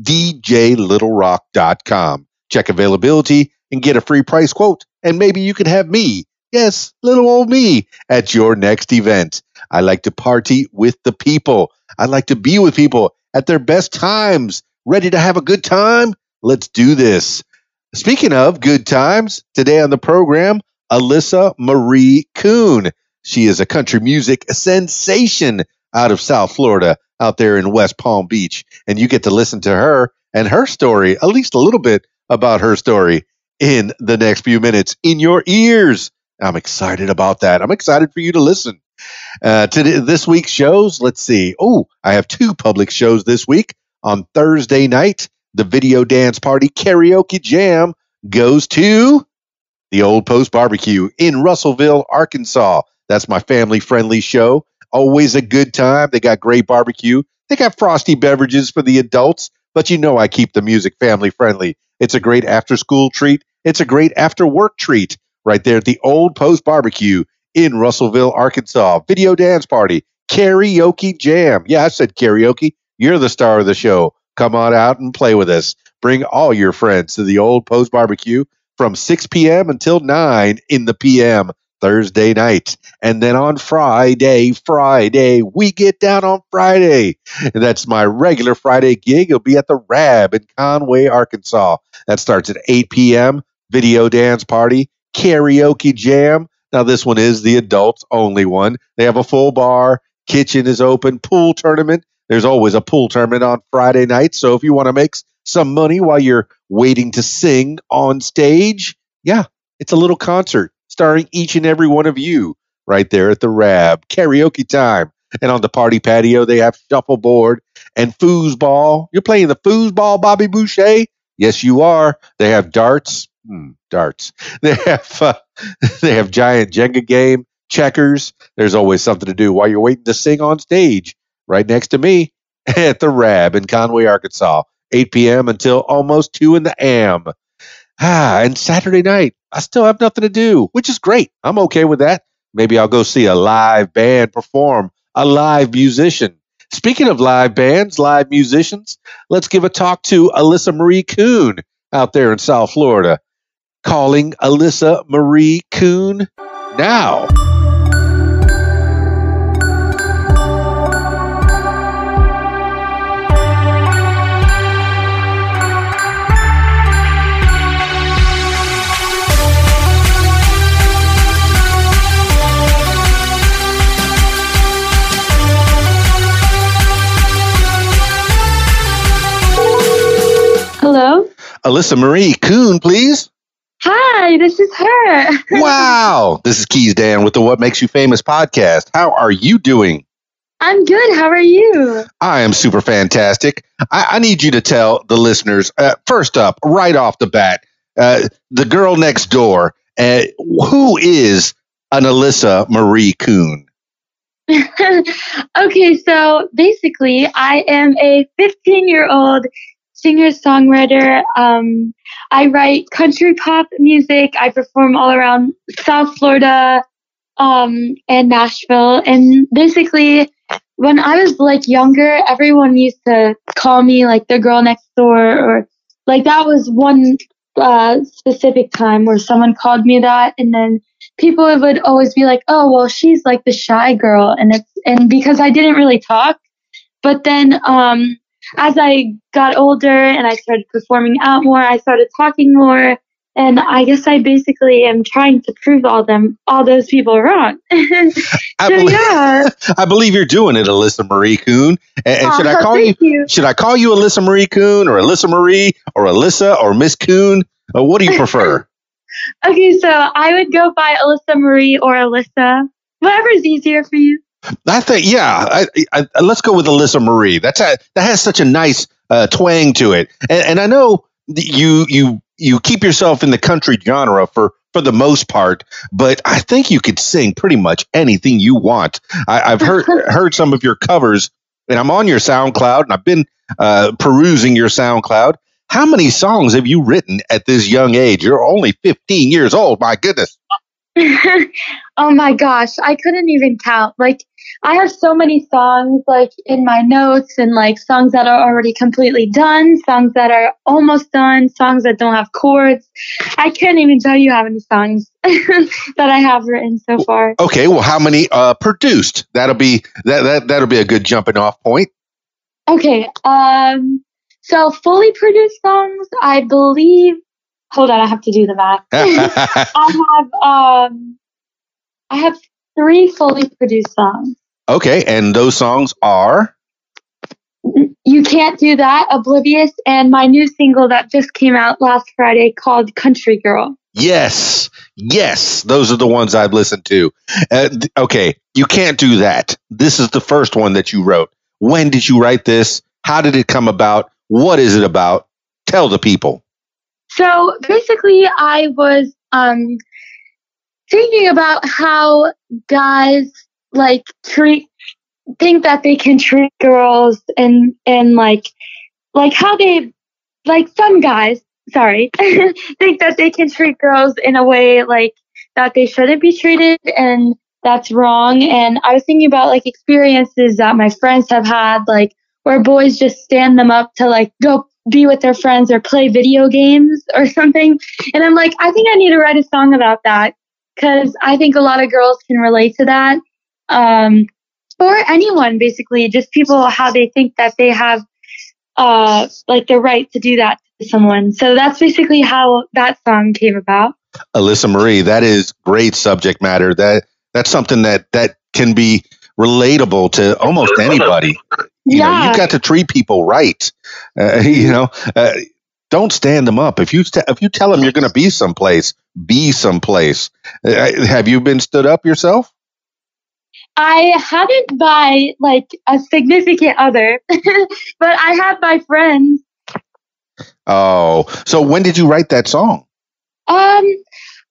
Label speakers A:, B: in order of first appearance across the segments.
A: DJLittleRock.com. Check availability and get a free price quote. And maybe you could have me, yes, little old me, at your next event. I like to party with the people. I like to be with people at their best times. Ready to have a good time? Let's do this. Speaking of good times, today on the program, Alyssa Marie Coon. She is a country music sensation out of South Florida, out there in West Palm Beach. And you get to listen to her and her story, at least a little bit about her story in the next few minutes in your ears. I'm excited about that. I'm excited for you to listen. Uh, to this week's shows, let's see. Oh, I have two public shows this week. On Thursday night, the video dance party karaoke jam goes to the Old Post Barbecue in Russellville, Arkansas. That's my family friendly show. Always a good time. They got great barbecue. They got frosty beverages for the adults, but you know I keep the music family friendly. It's a great after school treat. It's a great after work treat right there at the Old Post Barbecue in Russellville, Arkansas. Video dance party, karaoke jam. Yeah, I said karaoke. You're the star of the show. Come on out and play with us. Bring all your friends to the Old Post Barbecue from 6 p.m. until 9 in the p.m. Thursday night. And then on Friday, Friday, we get down on Friday. And that's my regular Friday gig. It'll be at the Rab in Conway, Arkansas. That starts at 8 p.m. Video dance party, karaoke jam. Now, this one is the adults only one. They have a full bar, kitchen is open, pool tournament. There's always a pool tournament on Friday night. So if you want to make some money while you're waiting to sing on stage, yeah, it's a little concert starring each and every one of you right there at the Rab. Karaoke time. And on the party patio, they have shuffleboard and foosball. You're playing the foosball, Bobby Boucher? Yes, you are. They have darts. Hmm, darts. They have uh, they have giant Jenga game, checkers. There's always something to do while you're waiting to sing on stage. Right next to me at the Rab in Conway, Arkansas, 8 p.m. until almost 2 in the AM. Ah, and Saturday night, I still have nothing to do, which is great. I'm okay with that. Maybe I'll go see a live band perform, a live musician. Speaking of live bands, live musicians, let's give a talk to Alyssa Marie Coon out there in South Florida. Calling Alyssa Marie Coon now.
B: Hello?
A: Alyssa Marie Coon, please.
B: Hi, this is her.
A: Wow. This is Keys Dan with the What Makes You Famous podcast. How are you doing?
B: I'm good. How are you?
A: I am super fantastic. I, I need you to tell the listeners, uh, first up, right off the bat, uh, the girl next door, uh, who is an Alyssa Marie Coon?
B: okay, so basically, I am a 15 year old singer songwriter. Um, I write country pop music. I perform all around South Florida um, and Nashville. And basically, when I was like younger, everyone used to call me like the girl next door, or like that was one uh, specific time where someone called me that, and then people would always be like, "Oh, well, she's like the shy girl," and it's and because I didn't really talk, but then um, as I got older and I started performing out more, I started talking more. And I guess I basically am trying to prove all them, all those people wrong. so
A: I believe,
B: yeah,
A: I believe you're doing it, Alyssa Marie Coon. And, and should I call you,
B: you.
A: Should I call you Alyssa Marie Coon or Alyssa Marie or Alyssa or Miss Coon? Uh, what do you prefer?
B: okay. So I would go by Alyssa Marie or Alyssa, whatever's easier for you.
A: I think, yeah. I, I, I, let's go with Alyssa Marie. That's a, that has such a nice uh, twang to it, and, and I know you you you keep yourself in the country genre for for the most part, but I think you could sing pretty much anything you want. I, have heard heard some of your covers, and I'm on your SoundCloud, and I've been uh, perusing your SoundCloud. How many songs have you written at this young age? You're only 15 years old. My goodness.
B: Oh my gosh, I couldn't even count. Like I have so many songs like in my notes and like songs that are already completely done, songs that are almost done, songs that don't have chords. I can't even tell you how many songs that I have written so far.
A: Okay, well how many uh produced? That'll be that that that'll be a good jumping off point.
B: Okay. Um so fully produced songs, I believe hold on, I have to do the math. I have um I have three fully produced songs.
A: Okay, and those songs are
B: You Can't Do That, Oblivious, and my new single that just came out last Friday called Country Girl.
A: Yes, yes, those are the ones I've listened to. Uh, okay, you can't do that. This is the first one that you wrote. When did you write this? How did it come about? What is it about? Tell the people.
B: So basically, I was um, thinking about how guys like treat think that they can treat girls and and like like how they like some guys sorry think that they can treat girls in a way like that they shouldn't be treated and that's wrong. And i was thinking about like experiences that my friends have had like where boys just stand them up to like go be with their friends or play video games or something and i'm like i think i need to write a song about that because i think a lot of girls can relate to that um, or anyone basically, just people how they think that they have uh, like the right to do that to someone. So that's basically how that song came about.
A: Alyssa Marie, that is great subject matter. That that's something that that can be relatable to almost anybody. You yeah. know, you got to treat people right. Uh, you know, uh, don't stand them up. If you st- if you tell them you're going to be someplace, be someplace. Uh, have you been stood up yourself?
B: I haven't by like a significant other, but I have by friends.
A: Oh, so when did you write that song?
B: Um,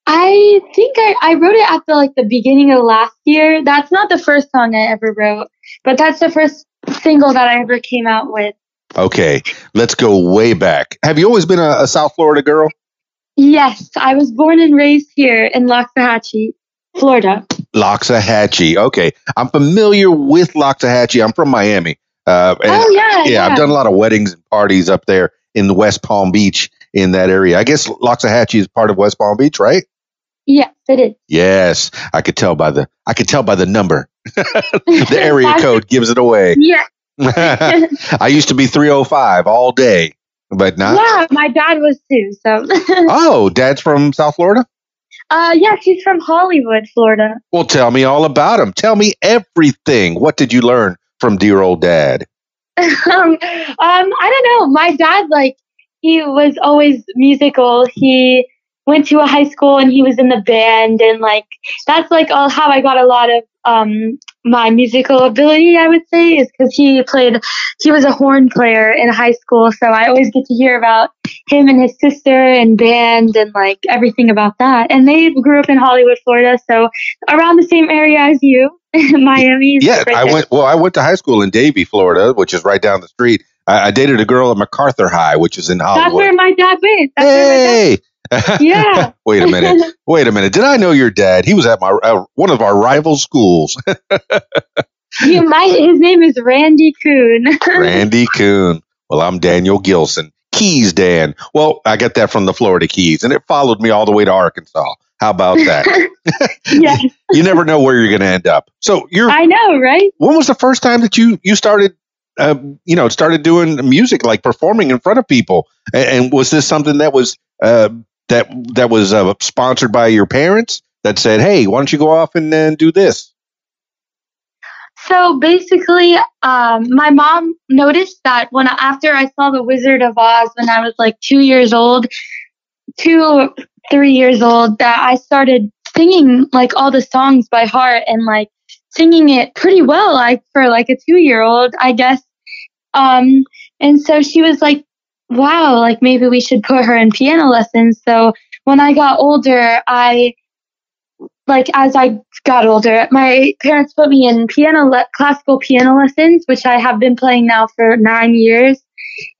B: I think I, I wrote it at the like the beginning of last year. That's not the first song I ever wrote, but that's the first single that I ever came out with.
A: Okay, let's go way back. Have you always been a, a South Florida girl?
B: Yes, I was born and raised here in Loxahatchee. Florida.
A: Loxahatchee. Okay. I'm familiar with Loxahatchee. I'm from Miami.
B: Uh, oh, yeah,
A: yeah, yeah. I've done a lot of weddings and parties up there in the West Palm Beach in that area. I guess Loxahatchee is part of West Palm Beach, right?
B: Yes, it is.
A: Yes, I could tell by the I could tell by the number. the area code gives it away.
B: Yeah.
A: I used to be 305 all day, but not.
B: Yeah, my dad was too. So.
A: oh, dad's from South Florida.
B: Uh, yeah, she's from Hollywood, Florida.
A: Well, tell me all about him. Tell me everything. What did you learn from dear old dad?
B: um, um, I don't know. My dad, like, he was always musical. He went to a high school and he was in the band, and like, that's like all how I got a lot of um my musical ability, I would say, is because he played, he was a horn player in high school. So I always get to hear about him and his sister and band and like everything about that. And they grew up in Hollywood, Florida. So around the same area as you, Miami.
A: Yeah, right I went, well, I went to high school in Davie, Florida, which is right down the street. I, I dated a girl at MacArthur High, which is in Hollywood.
B: That's where my dad went.
A: That's hey!
B: Yeah.
A: Wait a minute. Wait a minute. Did I know your dad? He was at my uh, one of our rival schools.
B: you might. His name is Randy Coon.
A: Randy Coon. Well, I'm Daniel Gilson. Keys Dan. Well, I got that from the Florida Keys, and it followed me all the way to Arkansas. How about that?
B: yeah.
A: you never know where you're going to end up. So you're.
B: I know, right?
A: When was the first time that you you started uh, you know, started doing music, like performing in front of people. And, and was this something that was uh, that that was uh, sponsored by your parents that said, "Hey, why don't you go off and, and do this?"
B: So basically, um, my mom noticed that when after I saw The Wizard of Oz when I was like two years old, two three years old, that I started singing like all the songs by heart and like singing it pretty well, like for like a two year old, I guess. Um, and so she was like, wow, like maybe we should put her in piano lessons. So when I got older, I, like as I got older, my parents put me in piano, le- classical piano lessons, which I have been playing now for nine years.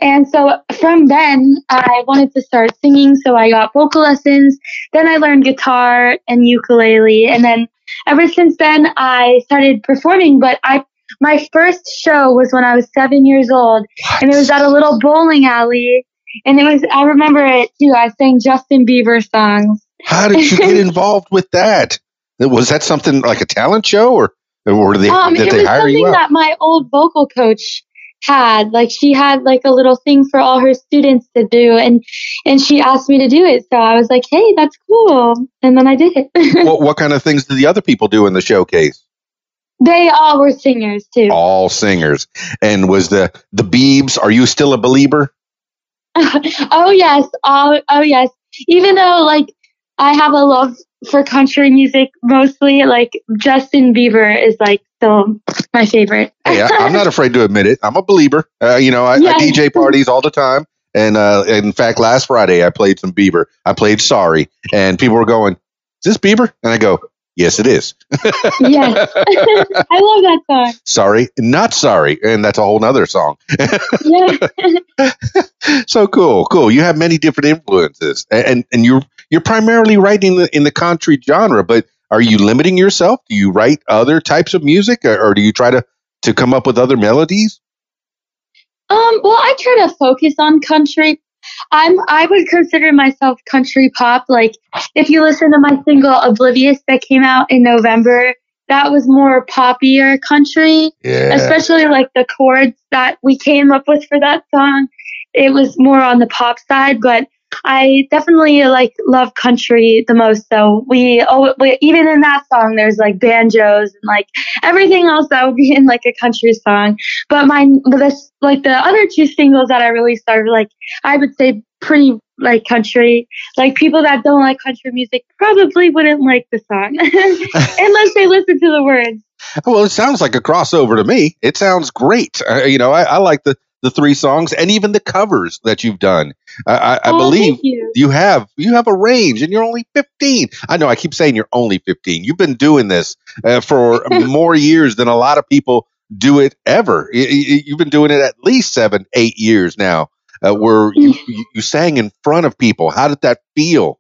B: And so from then, I wanted to start singing. So I got vocal lessons. Then I learned guitar and ukulele. And then ever since then, I started performing. But I, my first show was when I was seven years old, and it was at a little bowling alley. And it was, I remember it too. I sang Justin Bieber songs.
A: How did you get involved with that? Was that something like a talent show, or or did they,
B: Um,
A: did
B: it
A: they
B: was
A: hire
B: something
A: you out?
B: that my old vocal coach had. Like she had like a little thing for all her students to do, and and she asked me to do it. So I was like, hey, that's cool, and then I did it.
A: what, what kind of things did the other people do in the showcase?
B: They all were singers too.
A: All singers. And was the the Beebs? Are you still a believer?
B: oh yes, oh oh yes. Even though like I have a love for country music mostly, like Justin Bieber is like still my favorite.
A: Hey, I, I'm not afraid to admit it. I'm a believer. Uh, you know, I,
B: Yeah.
A: I DJ parties all the time. And uh, in fact, last Friday I played some Bieber. I played Sorry, and people were going, "Is this Bieber?" And I go, "Yes, it is."
B: yes, I love that song.
A: sorry, not sorry, and that's a whole nother song.
B: Yeah.
A: so cool, cool. You have many different influences, and and, and you're you're primarily writing in the, in the country genre. But are you limiting yourself? Do you write other types of music, or, or do you try to to come up with other melodies?
B: Um, well, I try to focus on country. I'm I would consider myself country pop. Like if you listen to my single Oblivious that came out in November, that was more poppier country,
A: Yeah,
B: especially like the chords that we came up with for that song. It was more on the pop side, but I definitely like love country the most. So we, oh, we even in that song, there's like banjos and like everything else that would be in like a country song. But my this like the other two singles that I released are like I would say pretty like country. Like people that don't like country music probably wouldn't like the song unless they listen to the words.
A: Well, it sounds like a crossover to me. It sounds great. Uh, you know, I, I like the the three songs and even the covers that you've done. I, I, I
B: Oh,
A: believe
B: you.
A: you have you have a range, and you're only 15. I know. I keep saying you're only 15. You've been doing this uh, for more years than a lot of people do it ever. You've been doing it at least seven, eight years now. Uh, where you, you you sang in front of people. How did that feel?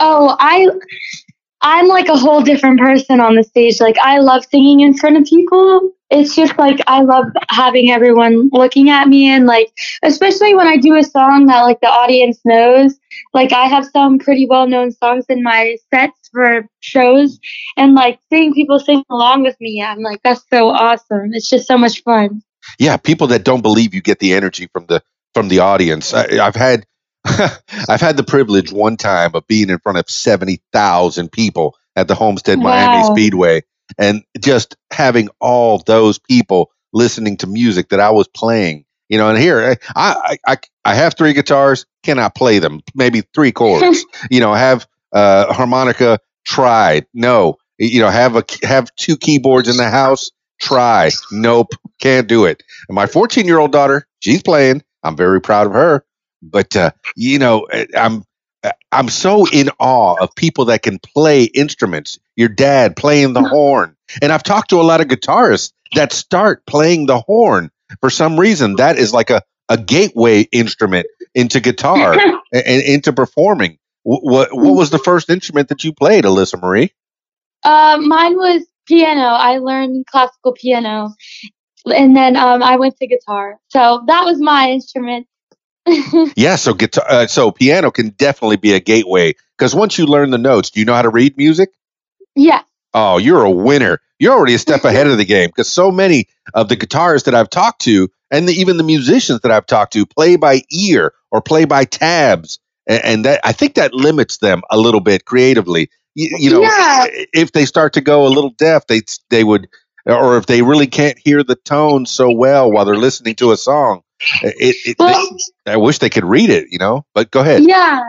B: Oh, I I'm like a whole different person on the stage. Like I love singing in front of people. It's just like I love having everyone looking at me and like especially when I do a song that like the audience knows. Like I have some pretty well known songs in my sets for shows and like seeing people sing along with me, I'm like that's so awesome. It's just so much fun.
A: yeah, people that don't believe you get the energy from the from the audience. I, I've had I've had the privilege one time of being in front of seventy thousand people at the Homestead Miami
B: Wow.
A: Speedway, and just having all those people listening to music that I was playing. You know, and here I I I, I have three guitars, cannot play them. Maybe three chords. you know, have uh, harmonica. Tried. No. You know, have a have two keyboards in the house. Try. Nope. Can't do it. And my 14 year old daughter, she's playing. I'm very proud of her. But uh, you know, uh, I'm I'm so in awe of people that can play instruments. Your dad playing the horn, and I've talked to a lot of guitarists that start playing the horn for some reason. That is like a a gateway instrument into guitar and, and into performing. What, what what was the first instrument that you played, Alyssa Marie?
B: Uh, mine was piano. I learned classical piano, and then um, I went to guitar. So that was my instrument.
A: Yeah, so guitar, uh, so piano can definitely be a gateway because once you learn the notes, do you know how to read music?
B: yeah.
A: Oh, you're a winner. You're already a step ahead of the game because so many of the guitarists that I've talked to, and the, even the musicians that I've talked to, play by ear or play by tabs, and, and that I think that limits them a little bit creatively. You, you know,
B: Yeah.
A: if they start to go a little deaf, they they would, or if they really can't hear the tone so well while they're listening to a song, it, it,
B: Well,
A: they- I wish they could read it. You know, but go ahead.
B: yeah.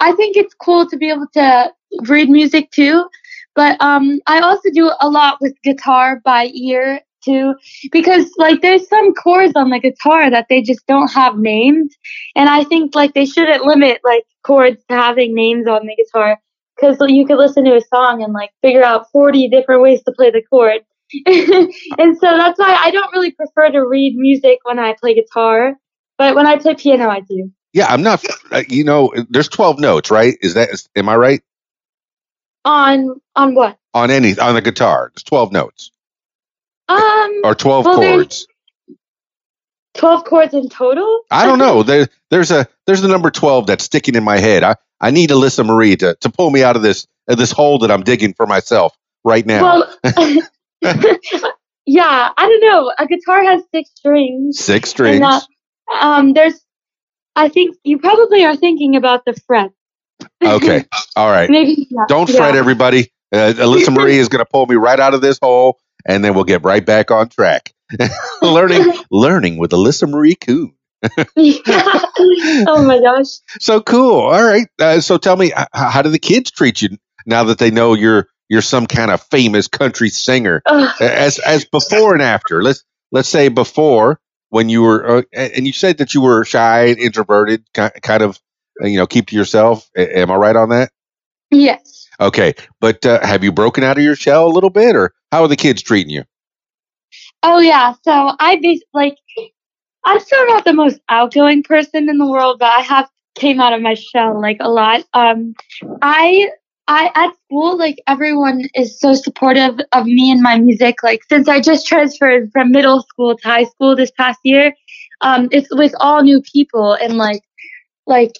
B: I think it's cool to be able to read music too, But um, I also do a lot with guitar by ear too, because like there's some chords on the guitar that they just don't have names, and I think like they shouldn't limit like chords to having names on the guitar, because you could listen to a song and like figure out 40 different ways to play the chord. and so that's why I don't really prefer to read music when I play guitar, but when I play piano, I do.
A: Yeah, I'm not. Uh, you know, there's 12 notes, right? Is that is, am I right?
B: On on what?
A: On any on the guitar, there's 12 notes.
B: Um,
A: or 12
B: well,
A: chords.
B: 12 chords in total?
A: I don't know. There, there's a there's the number 12 that's sticking in my head. I, I need Alyssa Marie to, to pull me out of this of this hole that I'm digging for myself right now.
B: Well, yeah, I don't know. A guitar has six strings.
A: Six strings.
B: Uh, um, there's, I think you probably are thinking about the fret.
A: okay. All right.
B: Maybe. Yeah.
A: Don't
B: yeah.
A: fret, everybody. Uh, Alyssa Marie is going to pull me right out of this hole, and then we'll get right back on track. learning, learning with Alyssa Marie Coon.
B: oh my gosh.
A: So cool. All right. Uh, so tell me, how do the kids treat you now that they know you're you're some kind of famous country singer? as as before and after. Let's let's say before when you were, uh, and you said that you were shy, and introverted, kind of, uh, you know, keep to yourself. Am I right on that?
B: Yes.
A: Okay, but uh, have you broken out of your shell a little bit, or how are the kids treating you?
B: Oh yeah, so I basically like I'm still not the most outgoing person in the world, but I have came out of my shell like a lot. Um, I I at school like everyone is so supportive of me and my music. Like since I just transferred from middle school to high school this past year, um, it's with all new people and like like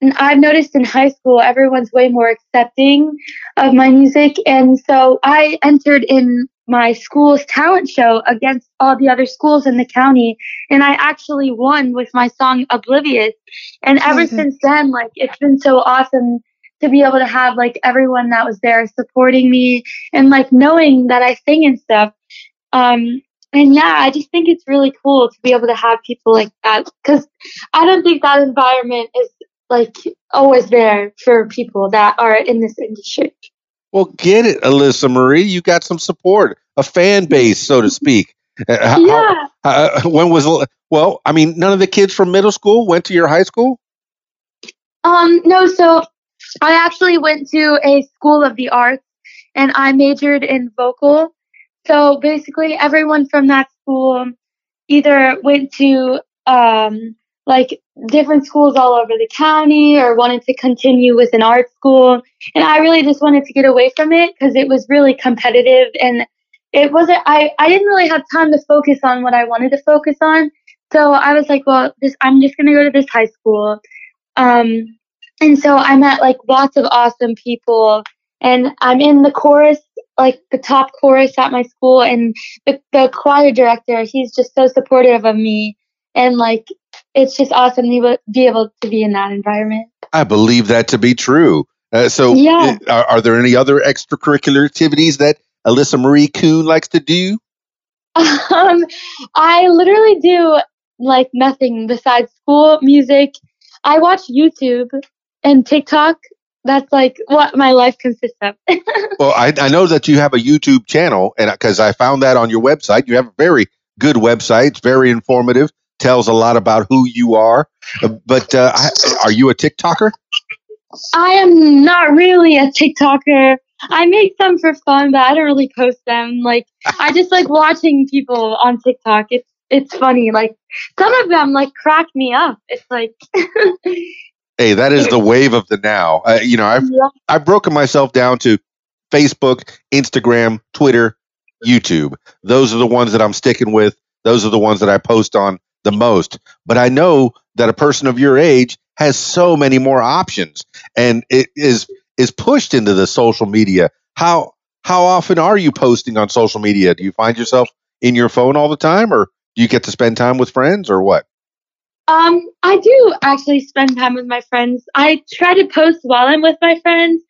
B: and I've noticed in high school everyone's way more accepting of my music, and so I entered in my school's talent show against all the other schools in the county and I actually won with my song Oblivious. And ever mm-hmm. since then, like it's been so awesome to be able to have like everyone that was there supporting me and like knowing that I sing and stuff. Um and yeah, I just think it's really cool to be able to have people like that because I don't think that environment is like always there for people that are in this industry.
A: Well, get it, Alyssa Marie. You got some support, a fan base, so to speak.
B: Uh, how, yeah.
A: Uh, when was well? I mean, none of the kids from middle school went to your high school.
B: Um, no. So I actually went to a school of the arts, and I majored in vocal. So basically, everyone from that school either went to um, like different schools all over the county or wanted to continue with an art school. And I really just wanted to get away from it because it was really competitive and it wasn't, I, I didn't really have time to focus on what I wanted to focus on. So I was like, well, this, I'm just going to go to this high school. Um, and so I met like lots of awesome people and I'm in the chorus, like the top chorus at my school and the, the choir director, he's just so supportive of me. And like it's just awesome to be able to be in that environment.
A: I believe that to be true. Uh, so, yeah. Uh, are, are, there any other extracurricular activities that Alyssa Marie Coon likes to do?
B: Um, I literally do like nothing besides school, music. I watch YouTube and TikTok. That's like what my life consists of.
A: well, I, I know that you have a YouTube channel, and because I found that on your website, you have a very good website. It's very informative tells a lot about who you are. Uh, but uh, are you a TikToker?
B: I am not really a TikToker. I make them for fun, but I don't really post them. Like I just like watching people on TikTok. It's it's funny. Like some of them like crack me up. It's like
A: Hey, that is the wave of the now. Uh, you know, I've yeah. I've broken myself down to Facebook, Instagram, Twitter, YouTube. Those are the ones that I'm sticking with. Those are the ones that I post on the most. But I know that a person of your age has so many more options and it is is pushed into the social media. How how often are you posting on social media? Do you find yourself in your phone all the time or do you get to spend time with friends or what?
B: Um, I do actually spend time with my friends. I try to post while I'm with my friends,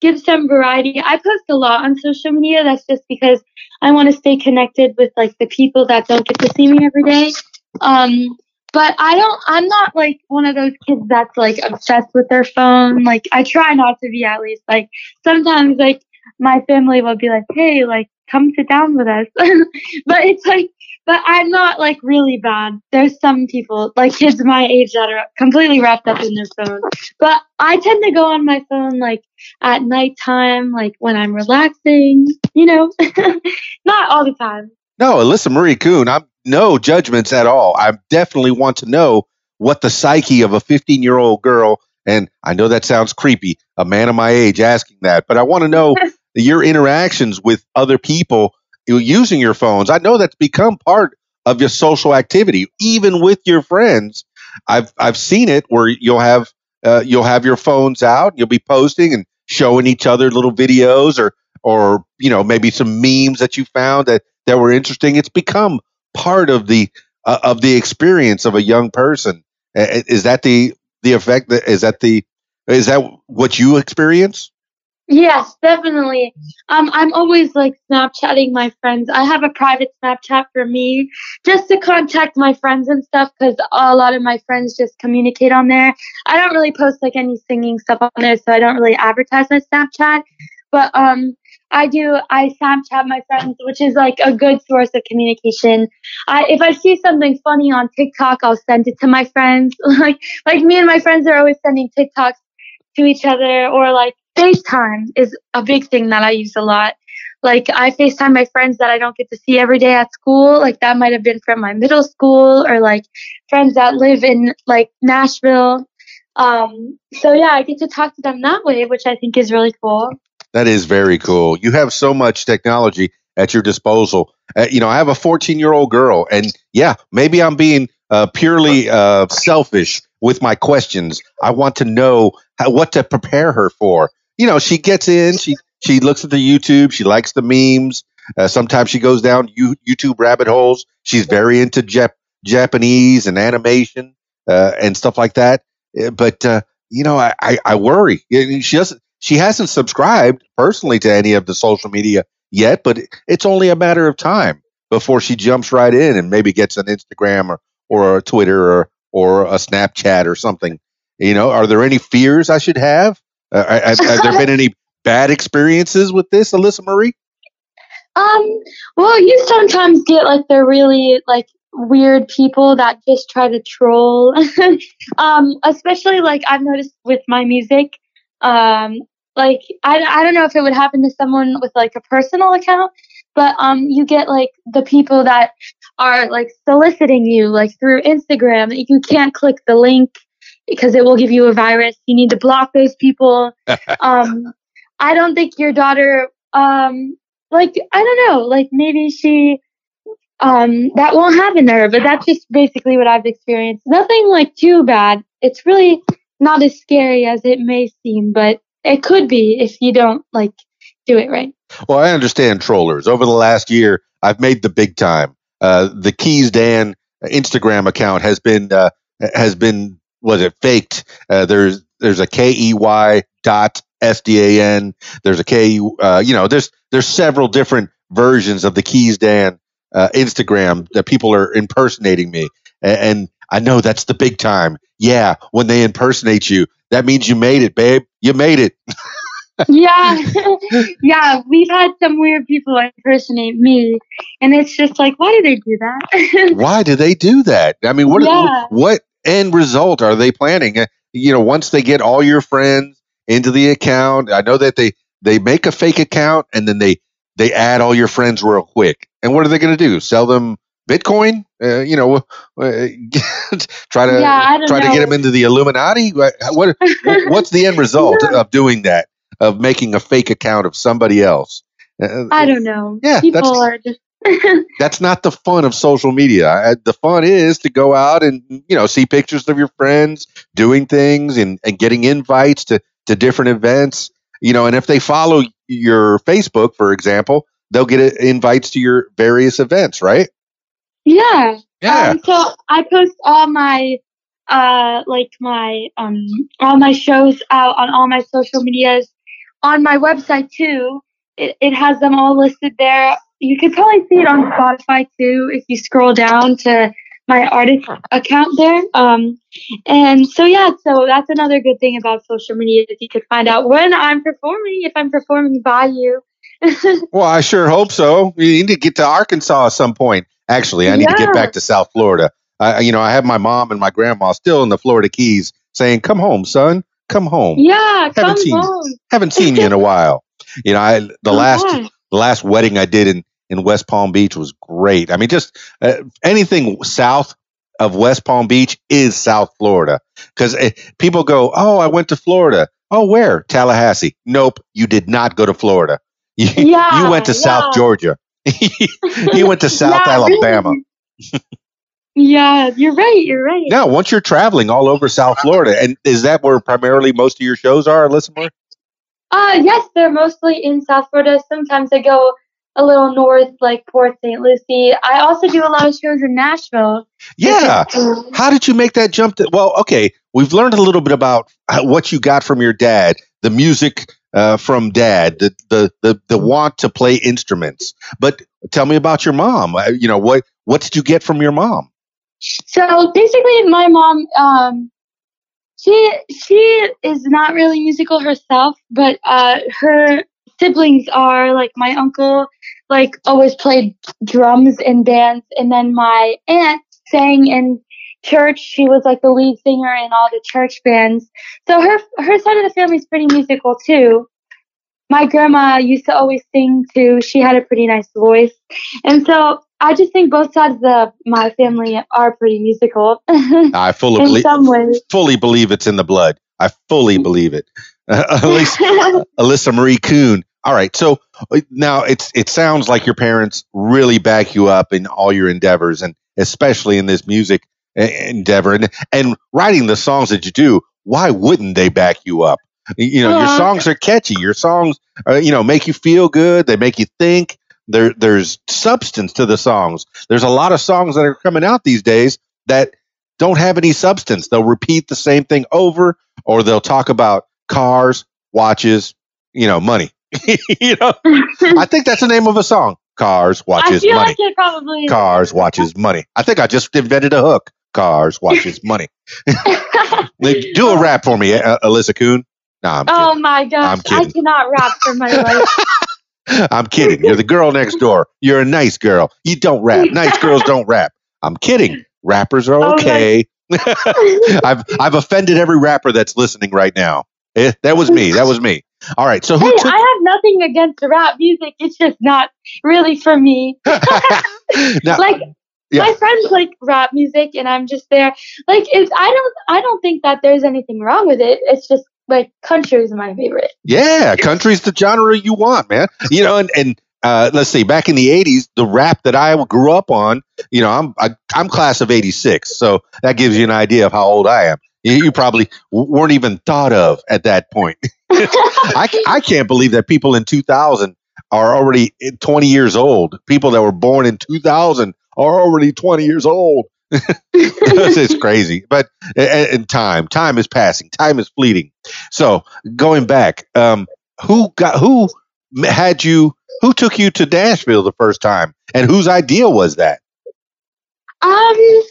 B: give some variety. I post a lot on social media. That's just because I want to stay connected with like the people that don't get to see me every day. Um, but I don't, I'm not like one of those kids that's like obsessed with their phone. Like, I try not to be at least. Like, sometimes, like, my family will be like, "Hey, like come sit down with us." but it's like but I'm not like really bad. There's some people, like kids my age, that are completely wrapped up in their phone. But I tend to go on my phone like at nighttime, like when I'm relaxing, you know, not all the time.
A: No, Alyssa Marie Coon, I'm no judgments at all. I definitely want to know what the psyche of a 15 year old girl, and I know that sounds creepy, a man of my age asking that, but I want to know your interactions with other people using your phones. I know that's become part of your social activity, even with your friends. I've I've seen it where you'll have uh, you'll have your phones out, you'll be posting and showing each other little videos or or you know maybe some memes that you found that that were interesting. It's become part of the uh, of the experience of a young person. Is that the the effect? That, is that the is that what you experience?
B: Yes, definitely. Um, I'm always like Snapchatting my friends. I have a private Snapchat for me just to contact my friends and stuff because a lot of my friends just communicate on there. I don't really post like any singing stuff on there, so I don't really advertise my Snapchat. But um, I do. I Snapchat my friends, which is like a good source of communication. I if I see something funny on TikTok, I'll send it to my friends. like like me and my friends are always sending TikToks to each other, or like FaceTime is a big thing that I use a lot. Like I FaceTime my friends that I don't get to see every day at school. Like that might have been from my middle school or like friends that live in like Nashville. Um, so yeah, I get to talk to them that way, which I think is really cool.
A: That is very cool. You have so much technology at your disposal. Uh, you know, I have a 14 year old girl, and yeah, maybe I'm being uh, purely uh, selfish with my questions. I want to know how, what to prepare her for you know, she gets in, she she looks at the YouTube, she likes the memes. Uh, sometimes she goes down YouTube rabbit holes. She's very into Jap- Japanese and animation uh, and stuff like that. Uh, but uh, you know, I, I, I worry. She doesn't. She hasn't subscribed personally to any of the social media yet, but it's only a matter of time before she jumps right in and maybe gets an Instagram or or a Twitter or or a Snapchat or something. You know, are there any fears I should have? Uh, have, have there been any bad experiences with this, Alyssa Marie?
B: Um, well, you sometimes get like the really like weird people that just try to troll. um, especially like I've noticed with my music. Um, like I, I don't know if it would happen to someone with like a personal account, but um, you get like the people that are like soliciting you like through Instagram. You can't click the link because it will give you a virus. You need to block those people. um, I don't think your daughter, um, like, I don't know, like maybe she, um, that won't happen to her, but that's just basically what I've experienced. Nothing like too bad. It's really not as scary as it may seem, but it could be if you don't like do it right.
A: Well, I understand trollers. Over the last year, I've made the big time. Uh, the Keys Dan Instagram account has been uh, has been was it faked? Uh, there's there's a K E Y dot S D A N. There's a K. Uh, you know, there's there's several different versions of the Keys Dan uh, Instagram that people are impersonating me, and, and I know that's the big time. Yeah, when they impersonate you, that means you made it, babe. You made it.
B: yeah, yeah. We've had some weird people impersonate me, and it's just like, why do they do that?
A: why do they do that? I mean, what yeah. what end result are they planning? Uh, you know, once they get all your friends into the account, I know that they they make a fake account and then they they add all your friends real quick. And what are they going to do? Sell them Bitcoin? Uh, you know, uh, try to yeah, try know. to get them into the Illuminati. What, what what's the end result yeah. of doing that? Of making a fake account of somebody else?
B: Uh, I don't know. Yeah, people are just
A: that's not the fun of social media. The fun is to go out and you know see pictures of your friends doing things and, and getting invites to to different events. You know, and if they follow your Facebook, for example, they'll get invites to your various events, right?
B: Yeah. Yeah. Um, so I post all my uh like my um all my shows out on all my social medias on my website too. It, it has them all listed there you could probably see it on Spotify too if you scroll down to my artist account there. Um, and so yeah, so that's another good thing about social media is you could find out when I'm performing, if I'm performing by you,
A: Well, I sure hope so. You need to get to Arkansas at some point. Actually, I need to get back to South Florida. I, you know, I have my mom and my grandma still in the Florida Keys saying, "Come home, son. Come home.
B: yeah, come
A: seen
B: home.
A: Haven't seen you in a while." You know, I the
B: Oh,
A: last
B: gosh.
A: the last wedding I did in in West Palm Beach was great. I mean, just uh, anything south of West Palm Beach is South Florida because people go, "Oh, I went to Florida." Oh, where? Tallahassee. Nope, you did not go to Florida. You,
B: Yeah,
A: you went to South. Georgia. you went to South
B: Yeah,
A: Alabama.
B: really. yeah, you're right. You're right.
A: Now, once you're traveling all over South Florida, and is that where primarily most of your shows are, Alyssa Moore?
B: Uh, yes, they're mostly in South Florida. Sometimes I go a little north, like Port St. Lucie. I also do a lot of shows in Nashville.
A: Yeah. How did you make that jump? To, well, okay, we've learned a little bit about what you got from your dad, the music uh, from dad, the, the the the want to play instruments. But tell me about your mom. Uh, You know what what did you get from your mom?
B: So basically, my mom, um, she she is not really musical herself, but uh, her siblings are like my uncle, like always played drums in bands, and then my aunt sang in church. She was like the lead singer in all the church bands. So her her side of the family is pretty musical too. My grandma used to always sing too. She had a pretty nice voice, and so I just think both sides of my family are pretty musical
A: I fully
B: in
A: believe,
B: some ways.
A: fully believe it's in the blood. I fully mm. believe it. Alyssa, Alyssa Marie Coon. All right, so uh, now it's it sounds like your parents really back you up in all your endeavors, and especially in this music uh, endeavor, and and writing the songs that you do. Why wouldn't they back you up? You know, your songs are catchy. Your songs, uh, you know, make you feel good. They make you think. There, there's substance to the songs. There's a lot of songs that are coming out these days that don't have any substance. They'll repeat the same thing over, or they'll talk about cars, watches, you know, money. you know, I think that's the name of a song. Cars,
B: I
A: watches, money.
B: like it probably.
A: Cars, watches, money. I think I just invented a hook. Cars, watches, money. Like, Do a rap for me, uh, Alyssa Coon. I'm
B: oh my gosh,
A: I'm
B: I cannot rap for my life.
A: I'm kidding. You're the girl next door. You're a nice girl. You don't rap. Nice girls don't rap. I'm kidding. Rappers are
B: Oh
A: okay. I've I've offended every rapper that's listening right now. Eh, that was me. That was me. All right. So who
B: Hey,
A: took?
B: I have nothing against rap music. It's just not really for me.
A: now,
B: Like
A: Yeah.
B: my friends like rap music, and I'm just there. Like it's I don't I don't think that there's anything wrong with it. It's just like country is my favorite.
A: yeah, country's the genre you want, man. You know, and and uh, let's see, back in the '80s, the rap that I grew up on. You know, I'm I, I'm class of '86, so that gives you an idea of how old I am. You, probably weren't even thought of at that point. I, I can't believe that people in 2000 are already 20 years old. People that were born in 2000 are already 20 years old. it's crazy. But in time, time is passing, time is fleeting. So going back, um, who got who had you? Who took you to Nashville the first time, and whose idea was that?
B: Um,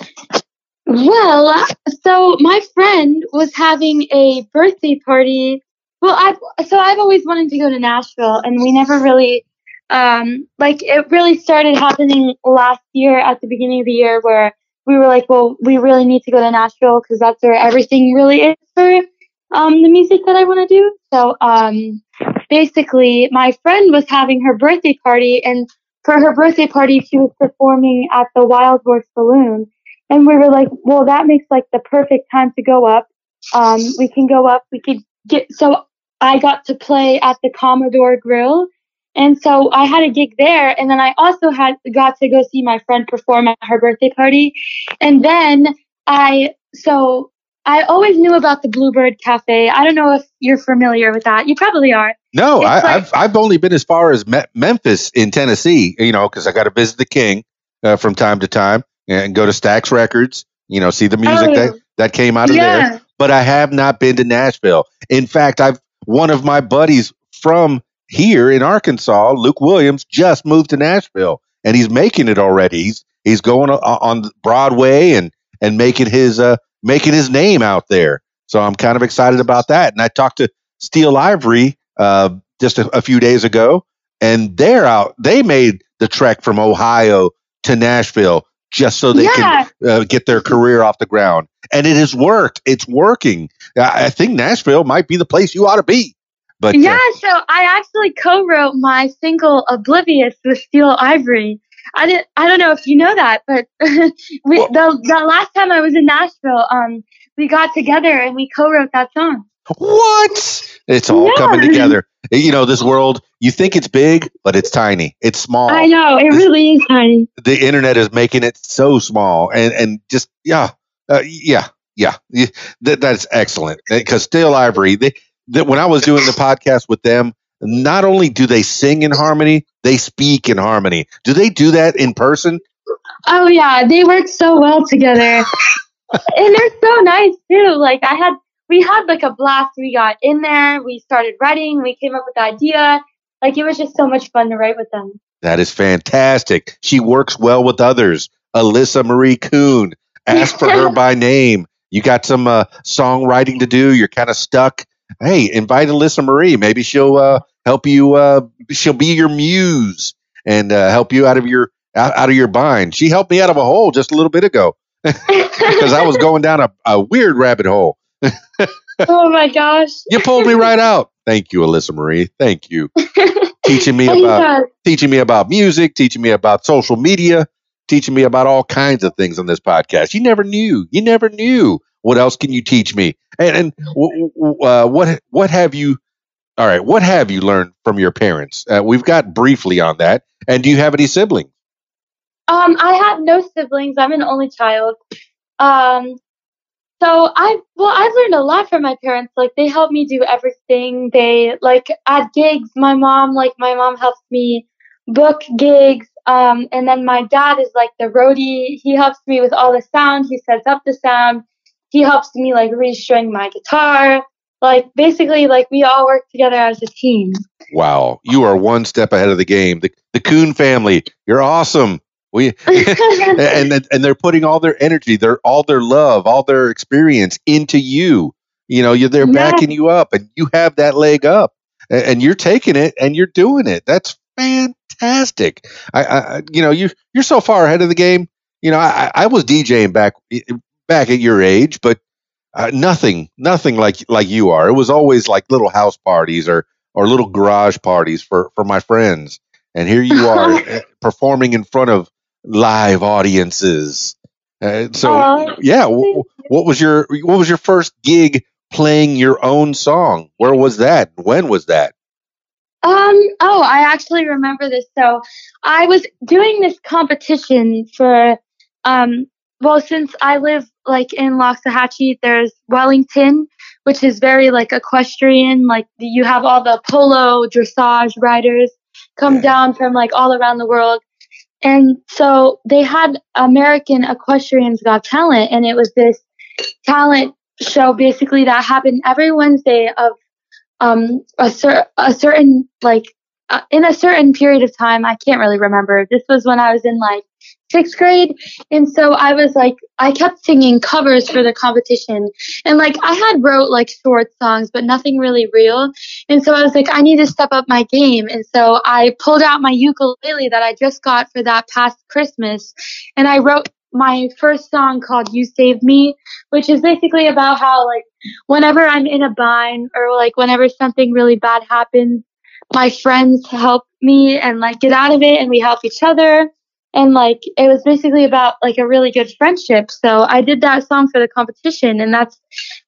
B: well, so my friend was having a birthday party. Well, I so I've always wanted to go to Nashville, and we never really, um, like it really started happening last year at the beginning of the year where we were like, well, we really need to go to Nashville because that's where everything really is for um the music that I want to do. So um, basically, my friend was having her birthday party, and for her birthday party, she was performing at the Wild Horse Saloon. And we were like, well, that makes like the perfect time to go up. Um, we can go up. We could get, so I got to play at the Commodore Grille. And so I had a gig there. And then I also had got to go see my friend perform at her birthday party. And then I, so I always knew about the Bluebird Cafe. I don't know if you're familiar with that. You probably are.
A: No, I,
B: like-
A: I've I've only been as far as Me- Memphis in Tennessee. You know, because I got to visit the King uh, from time to time and go to Stax Records. You know, see the music
B: Oh,
A: that that came out of there. But I have not been to Nashville. In fact, I've one of my buddies from here in Arkansas, Luke Williams, just moved to Nashville, and he's making it already. He's he's going on Broadway and and making his uh making his name out there. So I'm kind of excited about that. And I talked to Steel Ivory uh, just a, a few days ago, and they're out. They made the trek from Ohio to Nashville just so they
B: Yeah.
A: can uh, get their career off the ground, and it has worked. It's working. I, I think Nashville might be the place you ought to be. But uh,
B: Yeah, so I actually co-wrote my single "Oblivious" with Steel Ivory. I didn't. I don't know if you know that, but we,
A: Well-
B: the the last time I was in Nashville, um, we got together and we co-wrote that song.
A: what? It's all
B: Yeah.
A: coming together. You know, this world. You think it's big, but it's tiny. It's small.
B: I know it
A: This-
B: really is tiny.
A: the internet is making it so small and and just yeah uh, yeah yeah that, that's excellent because still Ivory they, that when I was doing the podcast with them not only do they sing in harmony they speak in harmony do they do that in person
B: Oh yeah, they work so well together, and they're so nice too. Like I had, we had like a blast. We got in there, we started writing, we came up with the idea. Like it was just so much fun to write with them.
A: that is fantastic. She works well with others. Alyssa Marie Coon. Ask for her by name. You got some uh, songwriting to do. You're kind of stuck. Hey invite Alyssa Marie. Maybe she'll uh, help you uh, she'll be your muse and uh, help you out of your out, out of your bind. She helped me out of a hole just a little bit ago because I was going down a, a weird rabbit hole
B: oh my gosh.
A: you pulled me right out thank you Alyssa Marie thank you teaching me about
B: Anytime.
A: teaching me about music, teaching me about social media, teaching me about all kinds of things on this podcast. You never knew. You never knew. What else can you teach me? And, and uh, what what have you? All right, what have you learned from your parents? Uh, we've got briefly on that. And do you have any siblings?
B: Um, I have no siblings. I'm an only child. Um, so I well, I've learned a lot from my parents. Like they help me do everything. They like at gigs. My mom, like my mom helps me book gigs. Um, and then my dad is like the roadie. He helps me with all the sound. He sets up the sound. He helps me like restring my guitar. Like basically, like we all work together as a team.
A: Wow, you are one step ahead of the game. The the Coon family, you're awesome. We and and- they're putting all their energy, their all their love, all their experience into you. You know, you're they're
B: Yeah.
A: backing you up, and you have that leg up, and, and you're taking it and you're doing it. That's fantastic. I, I you know you you're so far ahead of the game. You know, I, I was DJing back back at your age, but uh, nothing nothing like like you are. It was always like little house parties or or little garage parties for for my friends, and here you are uh, performing in front of live audiences. Uh, so yeah, w- what was your what was your first gig playing your own song? Where was that? When was that?
B: Um, oh, I actually remember this. So I was doing this competition for, um, well, since I live like in Loxahatchee, there's Wellington, which is very like equestrian. Like you have all the polo dressage riders come
A: Yeah.
B: down from like all around the world. And so they had American Equestrians Got Talent, and it was this talent show basically that happened every Wednesday of um a, cer- a certain like uh, in a certain period of time i can't really remember. This was when i was in like sixth grade and so i was like i kept singing covers for the competition. And like i had wrote like short songs but nothing really real. And so i was like i need to step up my game. And so i pulled out my ukulele that i just got for that past christmas and i wrote my first song called you Save me which is basically about how like whenever I'm in a bind or like whenever something really bad happens, my friends help me and like get out of it and we help each other. And like it was basically about like a really good friendship. So I did that song for the competition and that's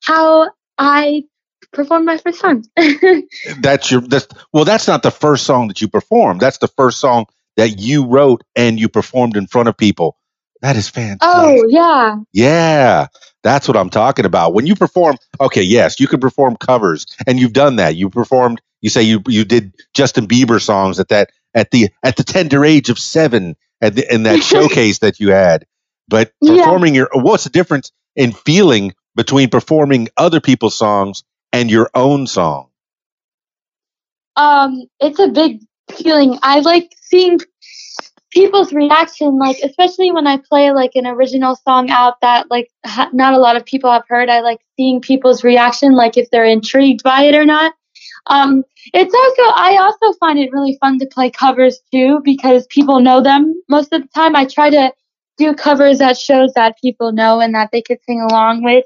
B: how I performed my first song.
A: That's your that's well. That's not the first song that you performed. That's the first song that you wrote and you performed in front of people. That is fantastic.
B: oh yeah.
A: Yeah, that's what I'm talking about. When you perform, okay, yes, you can perform covers, and you've done that. You performed. You say you you did Justin Bieber songs at that at the at the tender age of seven at the, in that showcase that you had. But
B: Yeah.
A: performing your what's the difference in feeling between performing other people's songs and your own song?
B: um it's a big feeling i like seeing people's reaction like especially when i play like an original song out that like ha- not a lot of people have heard i like seeing people's reaction like if they're intrigued by it or not Um, it's also I also find it really fun to play covers too because people know them most of the time. I try to do covers at shows that people know and that they could sing along with.